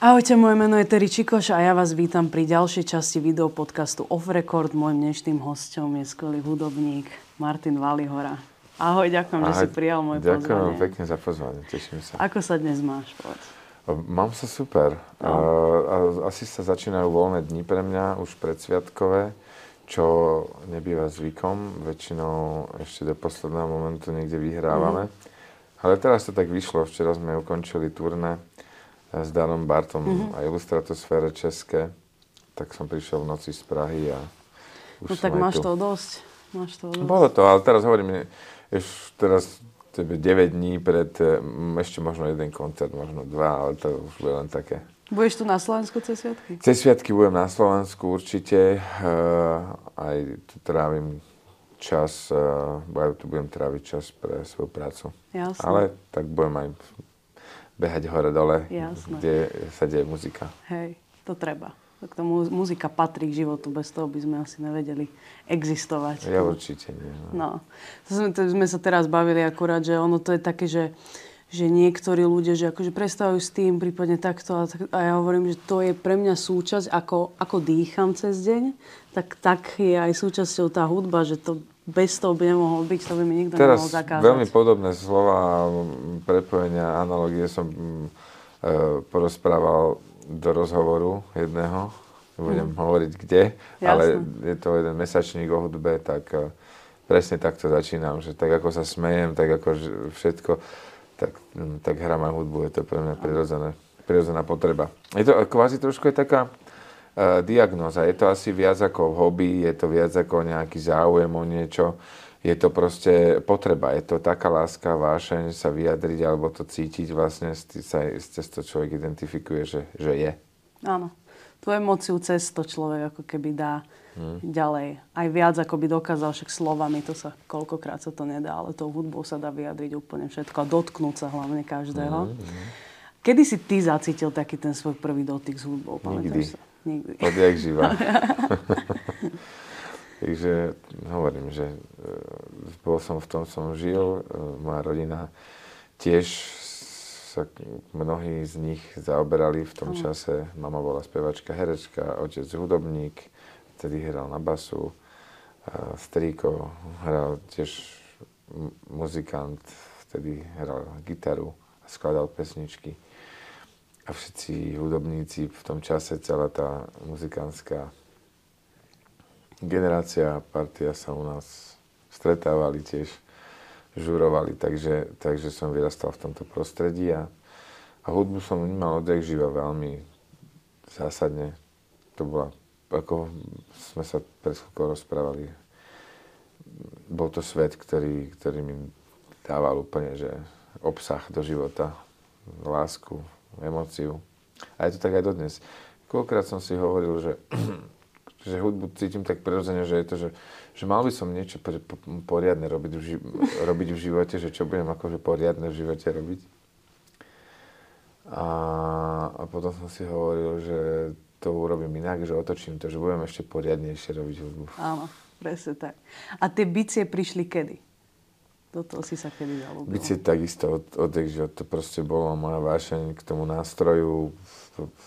Ahojte, moje meno je Terry Čikoš a ja vás vítam pri ďalšej časti videopodcastu Off Record. Mojím dnešným hostom je skvelý hudobník Martin Valihora. Ahoj, ďakujem, Ahoj, že si prijal moje ďakujem pozvanie. Ďakujem pekne za pozvanie, teším sa. Ako sa dnes máš, povedz? Mám sa super. No. Asi sa začínajú voľné dni pre mňa, už predsviatkové, čo nebýva zvykom. Väčšinou ešte do posledného momentu niekde vyhrávame. Mm. Ale teraz to tak vyšlo. Včera sme ukončili turné s Danom Bartom mm-hmm. a Ilustratosfére České, tak som prišiel v noci z Prahy a už No tak máš tu. to dosť. Máš to dosť. Bolo to, ale teraz hovorím, ešte teraz tebe 9 dní pred, ešte možno jeden koncert, možno dva, ale to už bude len také. Budeš tu na Slovensku cez sviatky? Cez sviatky budem na Slovensku určite. Uh, aj tu trávim čas, uh, tu budem tráviť čas pre svoju prácu. Jasne. Ale tak budem aj behať hore-dole, kde sa deje muzika. Hej, to treba. Tak to muzika patrí k životu, bez toho by sme asi nevedeli existovať. Ja určite nie. No. no. To sme, to sme sa teraz bavili akurát, že ono to je také, že, že niektorí ľudia, že akože prestávajú s tým, prípadne takto a, tak, a ja hovorím, že to je pre mňa súčasť, ako, ako dýcham cez deň, tak tak je aj súčasťou tá hudba, že to bez toho by nemohol byť, to by mi nikto Teraz nemohol zakázať. veľmi podobné slova, prepojenia, analogie som e, porozprával do rozhovoru jedného, nebudem hmm. hovoriť kde, Jasne. ale je to jeden mesačník o hudbe, tak e, presne takto začínam, že tak ako sa smejem, tak ako všetko, tak, tak hrám aj hudbu, je to pre mňa prirodzené, prirodzená potreba. Je to kvázi trošku je taká, uh, diagnoza. Je to asi viac ako hobby, je to viac ako nejaký záujem o niečo. Je to proste potreba, je to taká láska, vášeň sa vyjadriť alebo to cítiť vlastne, sa cez to človek identifikuje, že, že je. Áno. Tú emóciu cez to človek ako keby dá hmm. ďalej. Aj viac ako by dokázal, však slovami to sa, koľkokrát sa to nedá, ale tou hudbou sa dá vyjadriť úplne všetko a dotknúť sa hlavne každého. Hmm. Kedy si ty zacítil taký ten svoj prvý dotyk s hudbou? Nikdy. Sa? Nikdy. Odjak živa. Takže hovorím, že e, bol som v tom, som žil. E, moja rodina tiež sa mnohí z nich zaoberali v tom čase. Mama bola spevačka, herečka, otec hudobník, vtedy hral na basu. Strýko hral tiež muzikant, vtedy hral gitaru a skladal pesničky a všetci hudobníci v tom čase, celá tá muzikánska generácia, partia sa u nás stretávali tiež, žurovali, takže, takže som vyrastal v tomto prostredí a, a hudbu som vnímal odjak živa veľmi zásadne. To bola, ako sme sa pred chvíľkou rozprávali, bol to svet, ktorý, ktorý mi dával úplne, že obsah do života, lásku, emóciu. A je to tak aj dodnes. Koľkokrát som si hovoril, že, že hudbu cítim tak prirodzene, že je to, že, že mal by som niečo poriadne robiť v, ži- robiť v živote, že čo budem akože poriadne v živote robiť. A, a potom som si hovoril, že to urobím inak, že otočím to, že budem ešte poriadnejšie robiť hudbu. Áno, presne tak. A tie bicie prišli kedy? Do toho si sa kedy zalúbil? Bicie takisto od, od, že to proste bolo moja vášeň k tomu nástroju v, v,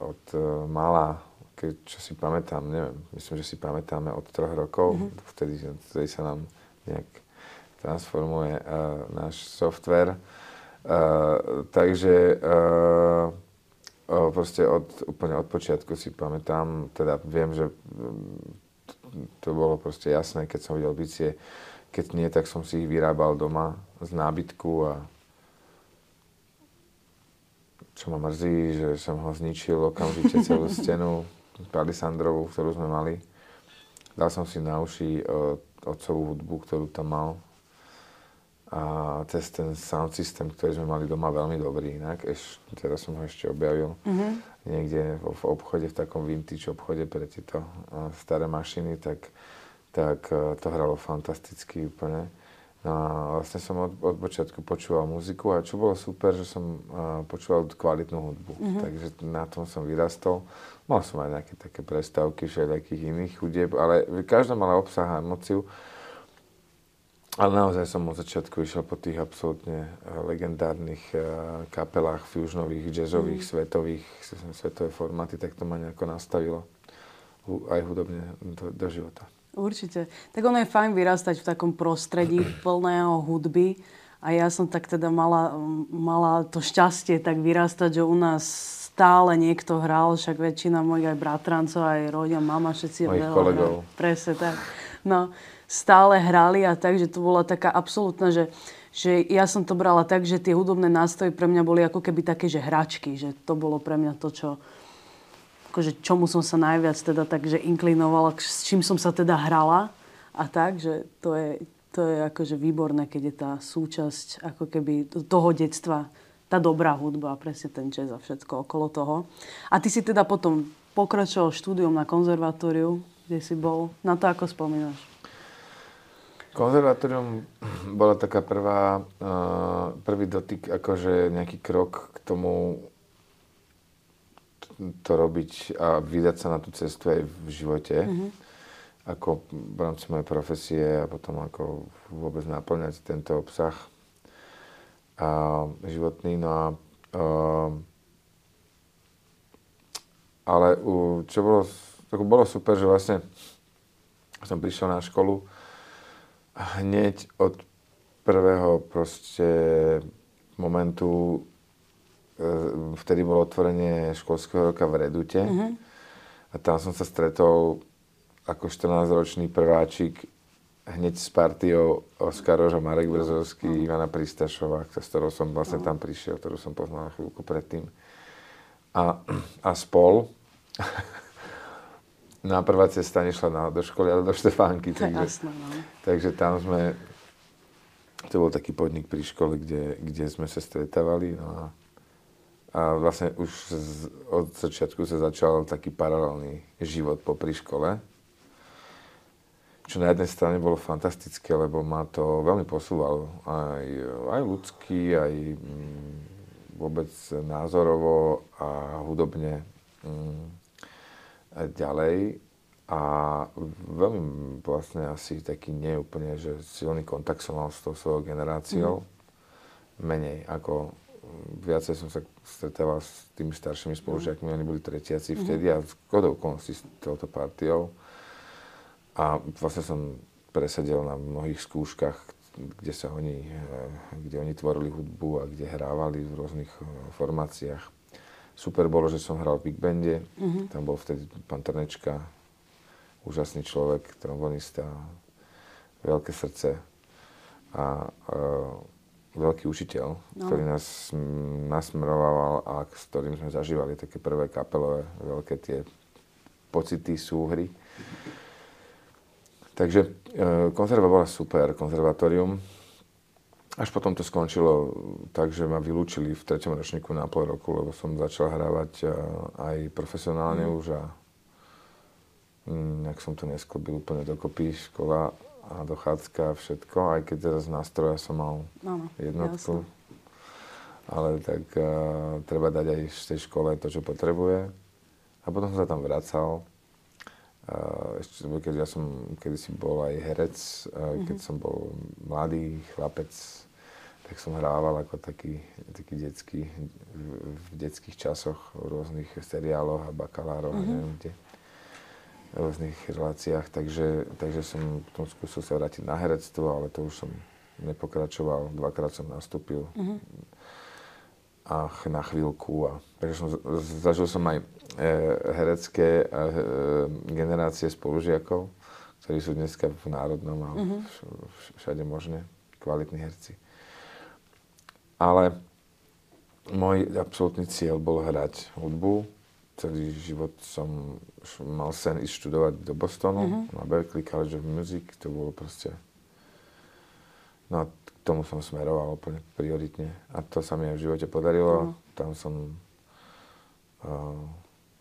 od uh, malá, keď, čo si pamätám, neviem, myslím, že si pamätáme od troch rokov, mm-hmm. vtedy, vtedy sa nám nejak transformuje uh, náš software. Uh, takže uh, uh, proste od, úplne od počiatku si pamätám, teda viem, že to, to bolo proste jasné, keď som videl bicie, keď nie, tak som si ich vyrábal doma z nábytku a čo ma mrzí, že som ho zničil okamžite celú stenu palisandrovú, ktorú sme mali. Dal som si na uši otcovú hudbu, ktorú tam mal. A cez ten sound system, ktorý sme mali doma, veľmi dobrý inak. Eš, teraz som ho ešte objavil mm-hmm. niekde v, v obchode, v takom vintage obchode pre tieto uh, staré mašiny, tak tak e, to hralo fantasticky úplne. No a vlastne som od, od počiatku počúval muziku a čo bolo super, že som uh, počúval kvalitnú hudbu. Mm-hmm. Takže na tom som vyrastol. Mal som aj nejaké také prestávky všelijakých iných hudieb, ale každá mala obsah a emociu. Ale naozaj som od začiatku išiel po tých absolútne eh, legendárnych kapelách fusionových, jazzových, mm. svetových, svetové formáty, tak to ma nejako nastavilo aj hudobne do, do života. Určite. Tak ono je fajn vyrastať v takom prostredí plného hudby. A ja som tak teda mala, mala to šťastie tak vyrastať, že u nás stále niekto hral, však väčšina mojich aj bratrancov, aj rodia, mama, všetci Mojich kolegov. Presne tak. No, stále hrali a tak, že to bola taká absolútna, že, že ja som to brala tak, že tie hudobné nástroje pre mňa boli ako keby také, že hračky, že to bolo pre mňa to, čo akože čomu som sa najviac teda takže inklinovala, s čím som sa teda hrala a tak, že to je, to je akože výborné, keď je tá súčasť ako keby toho detstva, tá dobrá hudba, presne ten jazz a všetko okolo toho. A ty si teda potom pokračoval štúdium na konzervatóriu, kde si bol. Na to ako spomínaš? Konzervatórium bola taká prvá, uh, prvý dotyk, akože nejaký krok k tomu to robiť a vydať sa na tú cestu aj v živote. Mm-hmm. Ako v rámci mojej profesie a potom ako vôbec naplňať tento obsah a životný. No a, uh, ale u, čo bolo, bolo super, že vlastne som prišiel na školu hneď od prvého proste momentu, vtedy bolo otvorenie školského roka v Redute mm-hmm. a tam som sa stretol ako 14-ročný prváčik hneď s partiou Oskar Roža, Marek Brzovský, mm. Ivana Pristašová, s ktorou som vlastne mm. tam prišiel, ktorú som poznal chvíľku predtým. A, a spol. No a prvá cesta nešla na, do školy, ale do Štefánky. To takže, jasné, no. takže tam sme, to bol taký podnik pri škole, kde, kde sme sa stretávali. No a, a vlastne už z, od začiatku sa začal taký paralelný život po pri škole. Čo na jednej strane bolo fantastické, lebo ma to veľmi posúvalo. Aj, aj ľudský, aj mm, vôbec názorovo a hudobne. Mm ďalej a veľmi vlastne asi taký neúplne, že silný kontakt som mal s tou svojou generáciou. Mm. Menej ako viacej som sa stretával s tými staršími spolužiakmi, mm. oni boli tretiaci mm. vtedy a v okolností s touto partiou. A vlastne som presedel na mnohých skúškach, kde sa oni, eh, kde oni tvorili hudbu a kde hrávali v rôznych eh, formáciách Super bolo, že som hral v Big Bande. Mm-hmm. Tam bol vtedy pán Trnečka, úžasný človek, trombonista, veľké srdce a uh, veľký učiteľ, no. ktorý nás nasmeroval a s ktorým sme zažívali také prvé kapelové, veľké tie pocity, súhry. Takže uh, konzerva bola super, konzervatórium. Až potom to skončilo tak, že ma vylúčili v treťom ročníku na pol roku, lebo som začal hrávať eh, aj profesionálne mm. už a mm, nejak som to nesklbil úplne dokopy, škola a dochádzka a všetko, aj keď teraz nástroja som mal no, jednotku. Jasne. Ale tak uh, treba dať aj v tej škole to, čo potrebuje. A potom som sa tam vracal. Uh, ešte, keď ja som kedysi bol aj herec, uh, mm-hmm. som bol mladý chlapec, tak som hrával ako taký, taký detský, v detských časoch v rôznych seriáloch a bakalároch mm-hmm. a neviem kde, v rôznych reláciách, takže, takže som potom skúsil sa vrátiť na herectvo, ale to už som nepokračoval, dvakrát som nastúpil mm-hmm. a na chvíľku. A, takže som, zažil som aj e, herecké e, generácie spolužiakov, ktorí sú dneska v Národnom a mm-hmm. všade možné, kvalitní herci. Ale môj absolútny cieľ bol hrať hudbu. Celý život som mal sen ísť študovať do Bostonu, mm-hmm. na Berkeley College of Music. To bolo proste... No a k tomu som smeroval úplne prioritne. A to sa mi aj v živote podarilo. Mm. Tam som... Uh,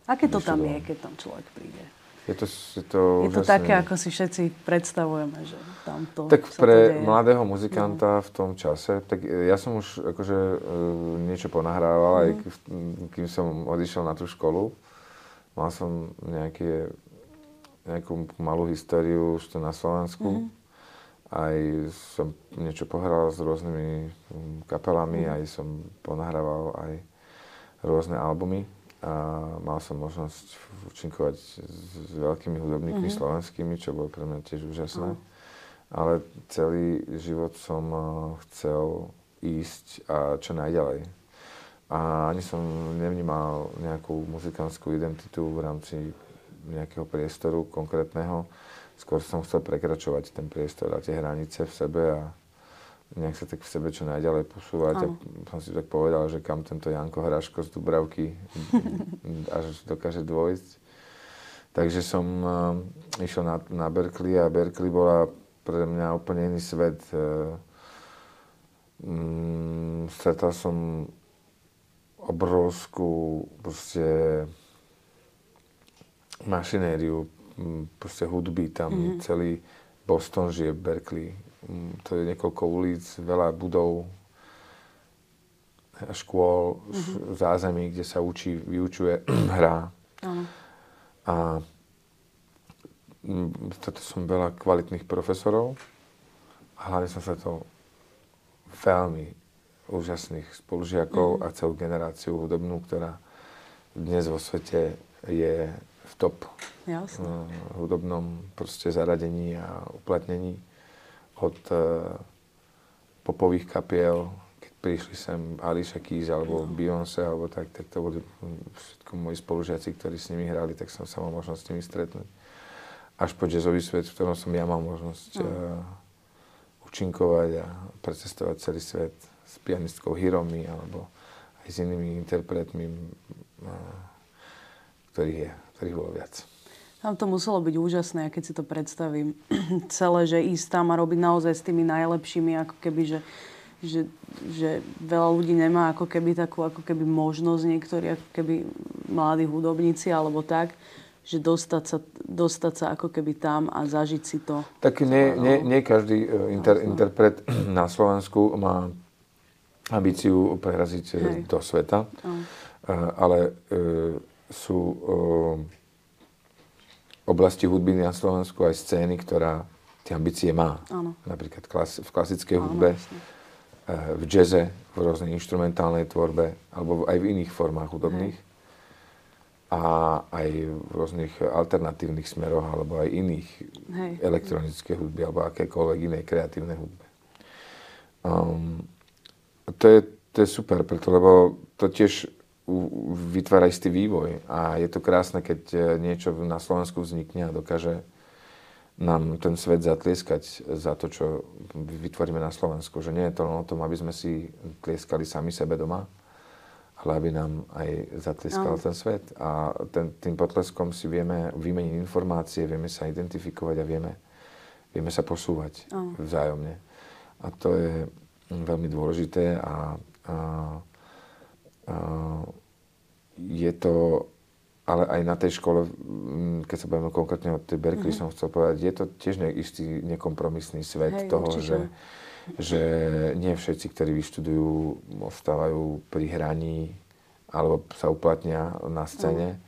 Aké to tam je, keď tam človek príde? Je to, je to, je to také, ako si všetci predstavujeme, že tam to Tak pre to mladého muzikanta no. v tom čase, tak ja som už akože uh, niečo ponahrával, mm. aj kým som odišiel na tú školu. Mal som nejaké, nejakú malú históriu už to na Slovensku. Mm. aj som niečo pohral s rôznymi mm, kapelami, mm. aj som ponahrával aj rôzne albumy a mal som možnosť účinkovať s, s veľkými hudobníkmi mm-hmm. slovenskými, čo bolo pre mňa tiež úžasné. Mm. Ale celý život som uh, chcel ísť a čo najďalej. A ani som nevnímal nejakú muzikantskú identitu v rámci nejakého priestoru konkrétneho. Skôr som chcel prekračovať ten priestor a tie hranice v sebe a nejak sa tak v sebe čo najďalej posúvať. Ano. A som si tak povedal, že kam tento Janko Hraško z Dubravky až dokáže dôjsť. Takže som uh, išiel na, na Berkeley a Berkeley bola pre mňa úplne iný svet. Uh, um, stretal som obrovskú proste mašinériu, proste hudby, tam mm-hmm. celý Boston žije, Berkeley, Mm, to je niekoľko ulic, veľa budov, škôl, mm-hmm. zázemí, kde sa učí, vyučuje, hrá. Uh-huh. A mm, toto som veľa kvalitných profesorov a hlavne som sa to veľmi úžasných spolužiakov mm-hmm. a celú generáciu hudobnú, ktorá dnes vo svete je v top Jasne. hudobnom proste zaradení a uplatnení od uh, popových kapiel, keď prišli sem Alicia Keys alebo no. Beyoncé alebo tak, tak to boli všetko moji spolužiaci, ktorí s nimi hrali, tak som sa mal možnosť s nimi stretnúť. Až po jazzový svet, v ktorom som ja mal možnosť no. uh, účinkovať a precestovať celý svet s pianistkou Hiromi alebo aj s inými interpretmi, uh, ktorých je, ktorých bolo viac. Tam to muselo byť úžasné, keď si to predstavím. Celé, že ísť tam a robiť naozaj s tými najlepšími, ako keby, že, že, že veľa ľudí nemá ako keby takú ako keby možnosť niektorí, ako keby mladí hudobníci alebo tak, že dostať sa, dostať sa ako keby tam a zažiť si to. Tak nie, nie, nie každý e, inter, interpret na Slovensku má ambíciu preraziť e, Hej. do sveta, Hej. ale e, sú e, oblasti hudby na Slovensku aj scény, ktorá tie ambície má. Áno. Napríklad klas, v klasickej hudbe, Áno, v jaze, v rôznej instrumentálnej tvorbe, alebo aj v iných formách hudobných. Hej. A aj v rôznych alternatívnych smeroch, alebo aj iných Hej. elektronické hudby, alebo akékoľvek inej kreatívnej hudbe. Um, to, je, to je super, preto, lebo to tiež vytvára istý vývoj. A je to krásne, keď e, niečo na Slovensku vznikne a dokáže nám ten svet zatlieskať za to, čo vytvoríme na Slovensku. Že nie je to len o tom, aby sme si tlieskali sami sebe doma, ale aby nám aj zatlieskal no. ten svet. A ten, tým potleskom si vieme vymeniť informácie, vieme sa identifikovať a vieme, vieme sa posúvať no. vzájomne. A to je veľmi dôležité a, a je to, ale aj na tej škole, mm, keď sa bavíme konkrétne o tej Berkeley, mm-hmm. som chcel povedať, je to tiež ne, istý nekompromisný svet Hej, toho, že, že nie všetci, ktorí vyštudujú, ostávajú pri hraní alebo sa uplatnia na scéne. Mm.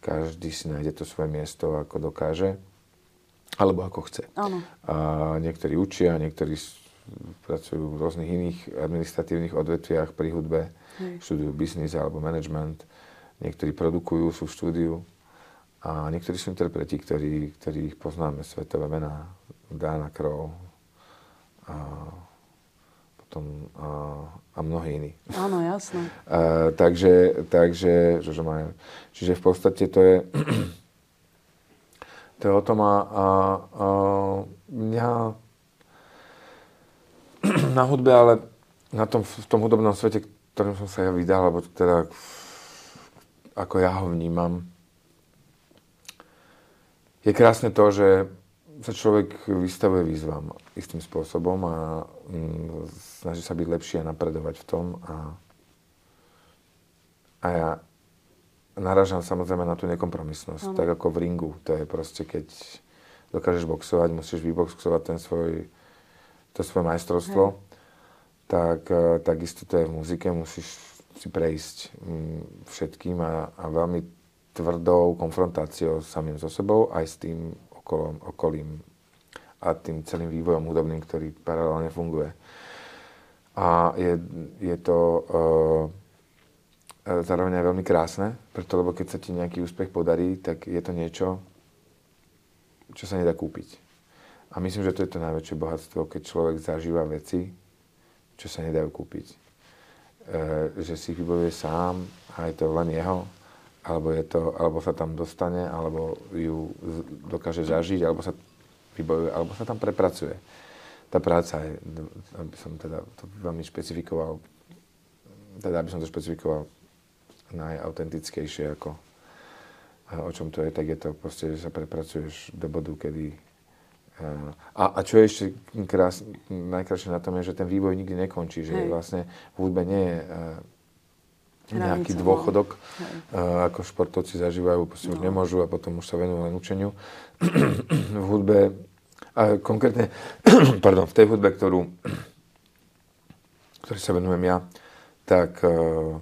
Každý si nájde to svoje miesto, ako dokáže, alebo ako chce. Áno. A niektorí učia, niektorí pracujú v rôznych iných administratívnych odvetviach pri hudbe, Hej. študujú biznis alebo management, niektorí produkujú, sú v štúdiu a niektorí sú interpreti, ktorí, ktorých poznáme, svetové mená, Dana Crow a potom a, a mnohí iní. Áno, jasné. A, takže, takže, Jožo Majer. Čiže v podstate to je to je o tom a, a, a mňa na hudbe, ale na tom, v tom hudobnom svete, ktorým som sa ja vydal, alebo teda ako ja ho vnímam, je krásne to, že sa človek vystavuje výzvam istým spôsobom a mm, snaží sa byť lepší a napredovať v tom. A, a ja naražam samozrejme na tú nekompromisnosť, ano. tak ako v ringu. To je proste, keď dokážeš boxovať, musíš vyboxovať ten svoj to svoje majstrovstvo, Hej. tak eh, takisto to je v muzike, musíš si prejsť mm, všetkým a, a veľmi tvrdou konfrontáciou samým so sebou aj s tým okolom, okolím. a tým celým vývojom hudobným, ktorý paralelne funguje. A je, je to uh, zároveň aj veľmi krásne, preto lebo keď sa ti nejaký úspech podarí, tak je to niečo, čo sa nedá kúpiť. A myslím, že to je to najväčšie bohatstvo, keď človek zažíva veci, čo sa nedajú kúpiť. E, že si vybojuje sám a je to len jeho, alebo, je to, alebo sa tam dostane, alebo ju dokáže zažiť, alebo sa vybojuje, alebo sa tam prepracuje. Tá práca je, aby som teda to veľmi špecifikoval, teda aby som to špecifikoval najautentickejšie, ako o čom to je, tak je to proste, že sa prepracuješ do bodu, kedy a, a čo je ešte krás, najkrajšie na tom je, že ten vývoj nikdy nekončí, že Hej. vlastne v hudbe nie je uh, nejaký dôchodok, uh, ako športovci zažívajú, proste no. už nemôžu a potom už sa venujú len učeniu. v hudbe a konkrétne, pardon, v tej hudbe, ktorú, ktorý sa venujem ja, tak uh,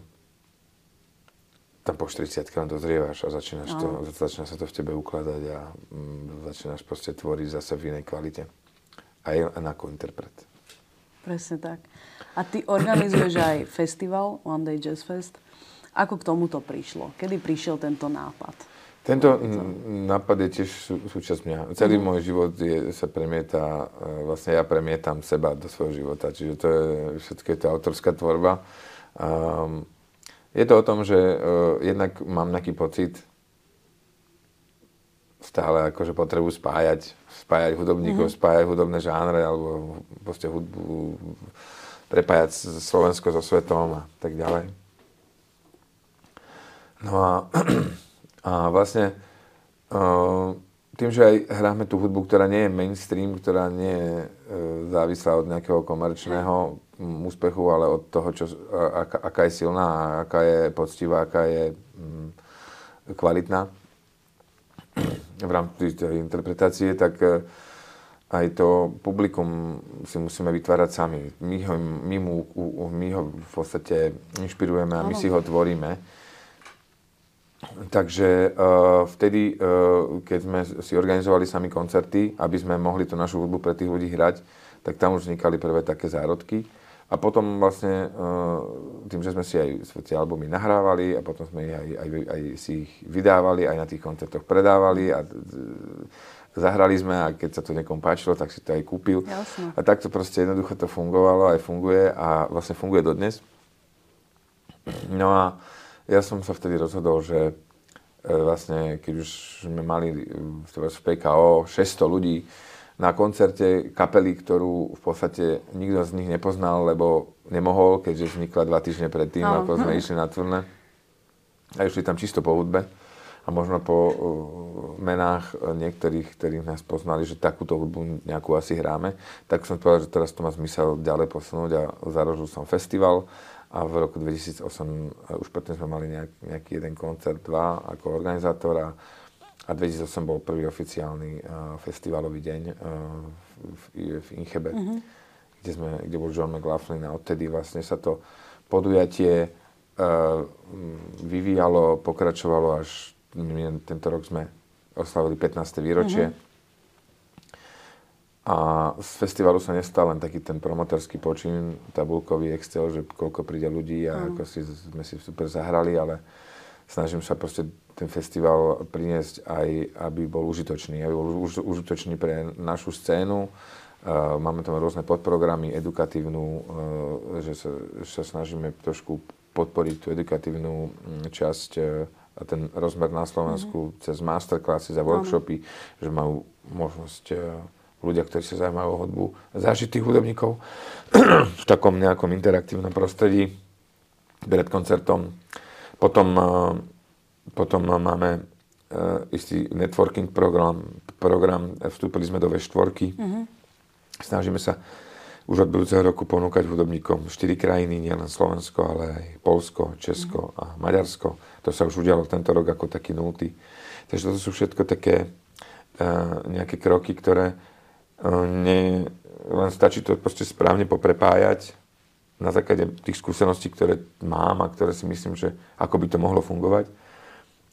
tam po 40 len dozrievaš a začínaš to, začína sa to v tebe ukladať a mm, začínaš proste tvoriť zase v inej kvalite. A je ako interpret. Presne tak. A ty organizuješ aj festival One Day Jazz Fest. Ako k tomuto prišlo? Kedy prišiel tento nápad? Tento nápad je tiež sú, súčasť mňa. Celý uh-huh. môj život je, sa premieta, e, vlastne ja premietam seba do svojho života, čiže to je všetko je to autorská tvorba. Um, je to o tom, že uh, jednak mám nejaký pocit, stále akože potrebu spájať, spájať hudobníkov, mm-hmm. spájať hudobné žánre alebo proste hudbu, prepájať Slovensko so svetom a tak ďalej. No a a vlastne uh, tým, že aj hráme tú hudbu, ktorá nie je mainstream, ktorá nie je uh, závislá od nejakého komerčného um, úspechu, ale od toho, čo, aká, aká je silná, aká je poctivá, aká je um, kvalitná. V rámci tej interpretácie, tak uh, aj to publikum si musíme vytvárať sami. My ho, my mu, my ho v podstate inšpirujeme a my si ho tvoríme Takže uh, vtedy, uh, keď sme si organizovali sami koncerty, aby sme mohli tú našu hudbu pre tých ľudí hrať, tak tam už vznikali prvé také zárodky. A potom vlastne uh, tým, že sme si aj tie albumy nahrávali a potom sme ich aj, aj, aj si ich vydávali, aj na tých koncertoch predávali a zahrali sme a keď sa to niekomu páčilo, tak si to aj kúpil. Jasne. A takto proste jednoducho to fungovalo, aj funguje a vlastne funguje dodnes. No a ja som sa vtedy rozhodol, že e, vlastne, keď už sme mali v PKO 600 ľudí na koncerte kapely, ktorú v podstate nikto z nich nepoznal, lebo nemohol, keďže vznikla dva týždne predtým, no. ako sme išli na turné. A išli tam čisto po hudbe a možno po uh, menách niektorých, ktorí nás poznali, že takúto hudbu nejakú asi hráme, tak som povedal, že teraz to má zmysel ďalej posunúť a zarožil som festival a v roku 2008 už potom sme mali nejak, nejaký jeden koncert, dva ako organizátor a, a 2008 bol prvý oficiálny uh, festivalový deň uh, v, v Inchebe, mm-hmm. kde, sme, kde bol John McLaughlin a odtedy vlastne sa to podujatie uh, vyvíjalo, pokračovalo až tento rok sme oslavili 15. výročie. Mm-hmm a z festivalu sa nestal len taký ten promotorský počin, tabulkový Excel, že koľko príde ľudí a mm. ako si, sme si super zahrali, ale snažím sa proste ten festival priniesť aj, aby bol užitočný, aby bol už, užitočný pre našu scénu. Uh, máme tam rôzne podprogramy, edukatívnu, uh, že, sa, sa snažíme trošku podporiť tú edukatívnu mm, časť uh, a ten rozmer na Slovensku mm-hmm. cez masterclassy a workshopy, mm-hmm. že majú možnosť ľudia, ktorí sa zaujímajú o hudbu, zažitých hudobníkov v takom nejakom interaktívnom prostredí pred koncertom. Potom, eh, potom máme eh, istý networking program, program. vstúpili sme do V4. Mm-hmm. Snažíme sa už od budúceho roku ponúkať hudobníkom 4 krajiny, nielen Slovensko, ale aj Polsko, Česko mm-hmm. a Maďarsko. To sa už udialo tento rok ako taký nulty. Takže toto sú všetko také uh, nejaké kroky, ktoré nie, len stačí to proste správne poprepájať na základe tých skúseností, ktoré mám a ktoré si myslím, že ako by to mohlo fungovať.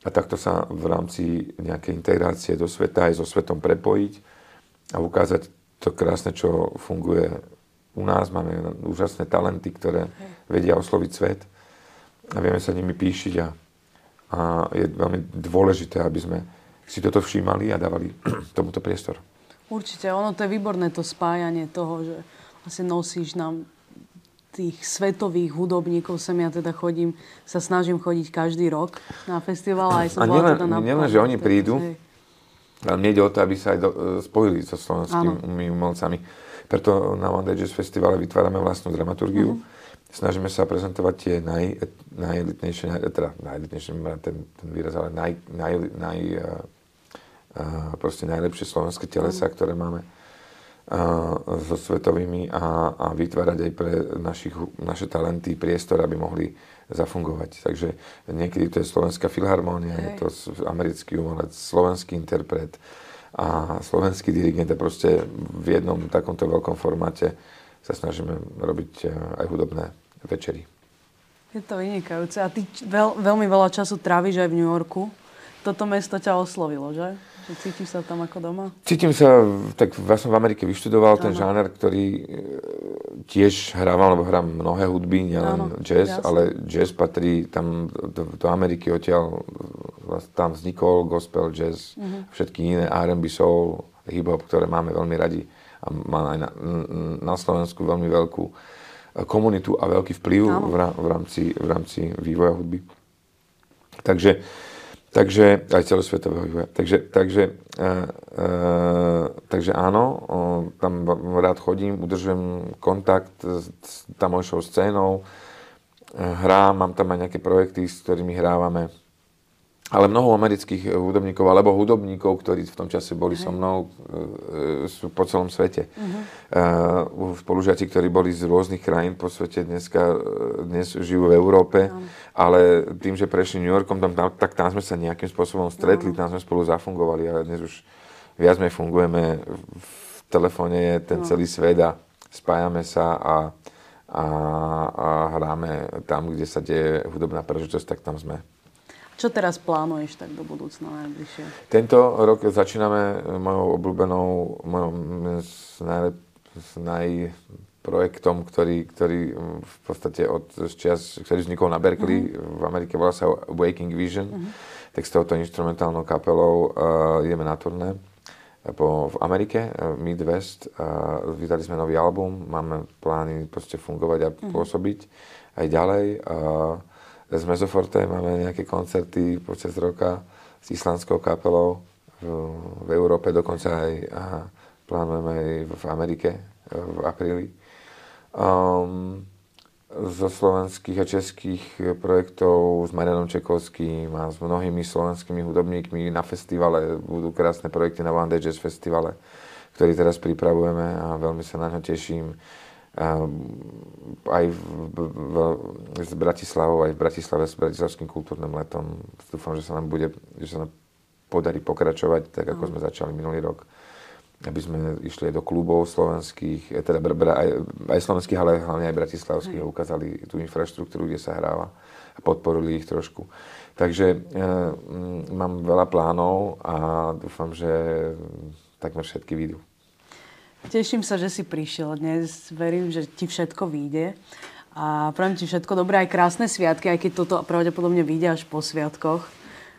A takto sa v rámci nejakej integrácie do sveta aj so svetom prepojiť a ukázať to krásne, čo funguje u nás. Máme úžasné talenty, ktoré vedia osloviť svet a vieme sa nimi píšiť a, a je veľmi dôležité, aby sme si toto všímali a dávali tomuto priestor. Určite, ono to je výborné to spájanie toho, že vlastne nosíš nám tých svetových hudobníkov sem ja teda chodím, sa snažím chodiť každý rok na festival aj som a nielen, teda na nielen, že oni prídu, ale mne ide o to, aby sa aj do, spojili so slovenskými umelcami. Preto na One Day Jazz Festivale vytvárame vlastnú dramaturgiu. Uh-huh. Snažíme sa prezentovať tie naj, najelitnejšie, naj, teda najelitnejšie, ten, ten výraz, ale naj, naj, naj, uh, proste najlepšie slovenské telesa, uh-huh. ktoré máme so svetovými a, a vytvárať aj pre našich, naše talenty priestor, aby mohli zafungovať. Takže niekedy to je Slovenská filharmónia, je to americký umelec, slovenský interpret a slovenský dirigent a proste v jednom takomto veľkom formáte sa snažíme robiť e, aj hudobné večery. Je to vynikajúce. A ty veľ, veľmi veľa času tráviš aj v New Yorku. Toto mesto ťa oslovilo, že? Cítiš sa tam ako doma? Cítim sa, tak ja som v Amerike vyštudoval ano. ten žáner, ktorý e, tiež hrávam, lebo hrám mnohé hudby, nielen jazz, jasne. ale jazz patrí tam do, do Ameriky odtiaľ, tam vznikol gospel, jazz, uh-huh. všetky iné R&B, soul, hip-hop, ktoré máme veľmi radi a má aj na, na Slovensku veľmi veľkú e, komunitu a veľký vplyv v, v, rámci, v rámci vývoja hudby. Takže Takže, aj celosvetového vývoja. Takže, takže, e, e, takže áno, o, tam rád chodím, udržujem kontakt s, s tamojšou scénou, e, hrám, mám tam aj nejaké projekty, s ktorými hrávame ale mnoho amerických hudobníkov, alebo hudobníkov, ktorí v tom čase boli so mnou, e, sú po celom svete. Uh-huh. Spolužiaci, ktorí boli z rôznych krajín po svete, dneska, e, dnes žijú v Európe, uh-huh. ale tým, že prešli New Yorkom, tam, tak tam sme sa nejakým spôsobom stretli, uh-huh. tam sme spolu zafungovali, ale dnes už viac sme fungujeme, v telefóne je ten uh-huh. celý svet a spájame sa a, a, a hráme tam, kde sa deje hudobná príležitosť, tak tam sme. Čo teraz plánuješ tak do budúcna najbližšie? Tento rok začíname mojou obľúbenou, mojou najlep, s najprojektom, ktorý, ktorý v podstate od čias, ktorý vznikol na Berkeley, uh-huh. v Amerike volá sa Waking Vision, uh-huh. tak s touto instrumentálnou kapelou uh, ideme na turné po, v Amerike, uh, Midwest. Uh, vydali sme nový album, máme plány proste fungovať a uh-huh. pôsobiť aj ďalej. Uh, z Mezoforte máme nejaké koncerty počas roka s islandskou kapelou v, v Európe, dokonca aj aha, plánujeme aj v Amerike v apríli. Um, zo slovenských a českých projektov s Marianom Čekovským a s mnohými slovenskými hudobníkmi na festivale. Budú krásne projekty na One Day Jazz festivale, ktorý teraz pripravujeme a veľmi sa na ňo teším aj v, v, v, s Bratislavou, aj v Bratislave s Bratislavským kultúrnym letom. Dúfam, že sa nám bude, že sa nám podarí pokračovať, tak ako mm. sme začali minulý rok. Aby sme išli aj do klubov slovenských, e, teda aj, aj slovenských, ale hlavne aj bratislavských mm. a ukázali tú infraštruktúru, kde sa hráva a podporili ich trošku. Takže e, mám veľa plánov a dúfam, že takmer všetky výjdu. Teším sa, že si prišiel dnes. Verím, že ti všetko vyjde. A prajem ti všetko dobré, aj krásne sviatky, aj keď toto pravdepodobne vyjde až po sviatkoch.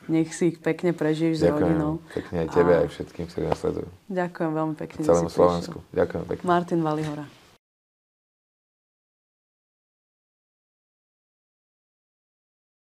Nech si ich pekne prežiješ s rodinou. Pekne aj tebe, a... aj všetkým, ktorí nasledujú. Ďakujem veľmi pekne. Celému Slovensku. Ďakujem pekne. Martin Valihora.